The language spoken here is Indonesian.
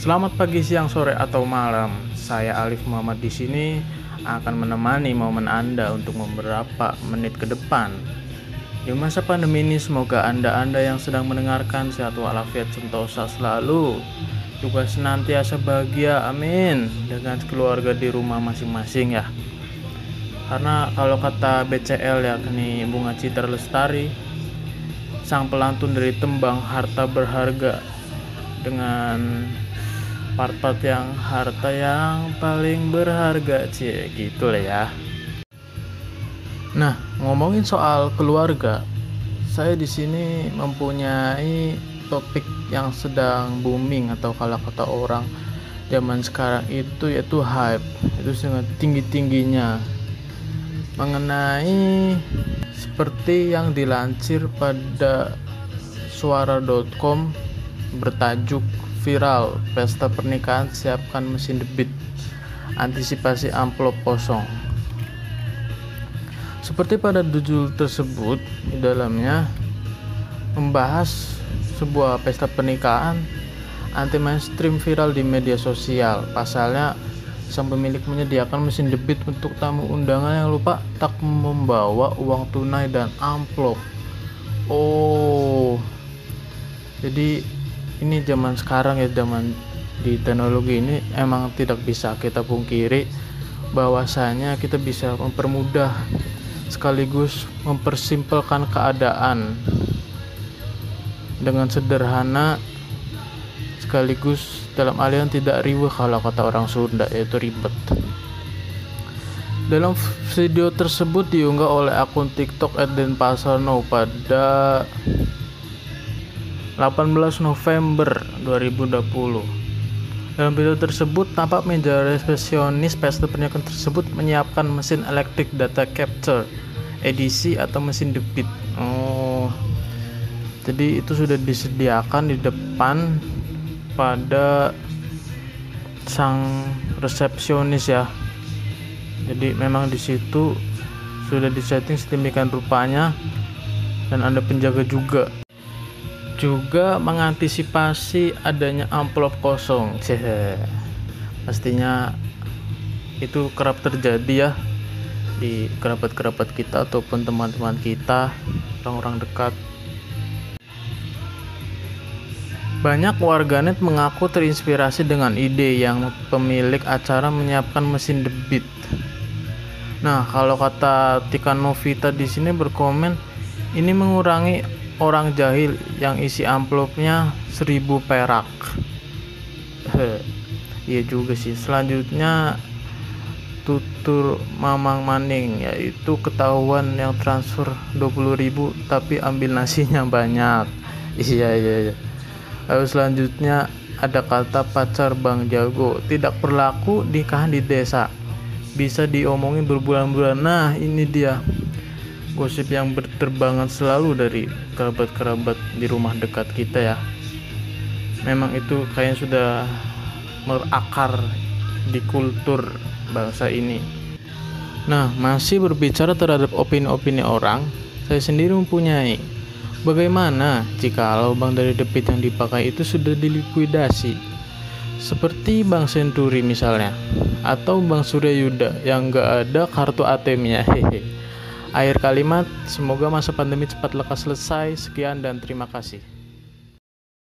Selamat pagi, siang, sore, atau malam. Saya Alif Muhammad di sini akan menemani momen Anda untuk beberapa menit ke depan. Di masa pandemi ini semoga Anda-Anda yang sedang mendengarkan sehat walafiat sentosa selalu juga senantiasa bahagia amin dengan keluarga di rumah masing-masing ya karena kalau kata BCL yakni Bunga Citra Lestari sang pelantun dari tembang harta berharga dengan part-part yang harta yang paling berharga cie. Gitu lah ya. Nah ngomongin soal keluarga saya di sini mempunyai topik yang sedang booming atau kalau kata orang zaman sekarang itu yaitu hype. Itu sangat tinggi tingginya mengenai seperti yang dilansir pada suara.com bertajuk viral. Pesta pernikahan siapkan mesin debit. Antisipasi amplop kosong. Seperti pada judul tersebut di dalamnya membahas sebuah pesta pernikahan anti mainstream viral di media sosial. Pasalnya sang pemilik menyediakan mesin debit untuk tamu undangan yang lupa tak membawa uang tunai dan amplop. Oh jadi ini zaman sekarang ya zaman di teknologi ini emang tidak bisa kita pungkiri bahwasanya kita bisa mempermudah sekaligus mempersimpelkan keadaan dengan sederhana sekaligus dalam alian tidak riweh kalau kata orang Sunda yaitu ribet. Dalam video tersebut diunggah oleh akun TikTok Eden Pasano pada 18 November 2020. Dalam video tersebut tampak meja resepsionis pesta pernikahan tersebut menyiapkan mesin electric data capture edisi atau mesin debit. Oh. Jadi itu sudah disediakan di depan pada sang resepsionis ya. Jadi memang di situ sudah disetting sedemikian rupanya dan ada penjaga juga juga mengantisipasi adanya amplop kosong. Cih, pastinya itu kerap terjadi ya di kerabat-kerabat kita ataupun teman-teman kita, orang-orang dekat. Banyak warganet mengaku terinspirasi dengan ide yang pemilik acara menyiapkan mesin debit. Nah, kalau kata Tika Novita di sini berkomen, ini mengurangi orang jahil yang isi amplopnya seribu perak. Iya juga sih. Selanjutnya tutur mamang maning yaitu ketahuan yang transfer 20.000 tapi ambil nasinya banyak. Iya iya iya. Lalu selanjutnya ada kata pacar bang jago tidak berlaku nikahan di desa. Bisa diomongin berbulan-bulan. Nah ini dia gosip yang berterbangan selalu dari kerabat-kerabat di rumah dekat kita ya. Memang itu kayaknya sudah merakar di kultur bangsa ini. Nah masih berbicara terhadap opini-opini orang saya sendiri mempunyai. Bagaimana jika lubang dari debit yang dipakai itu sudah dilikuidasi? Seperti Bank Senturi misalnya atau Bank Surya Yuda yang gak ada kartu ATM-nya hehe Akhir kalimat, semoga masa pandemi cepat lekas selesai. Sekian dan terima kasih.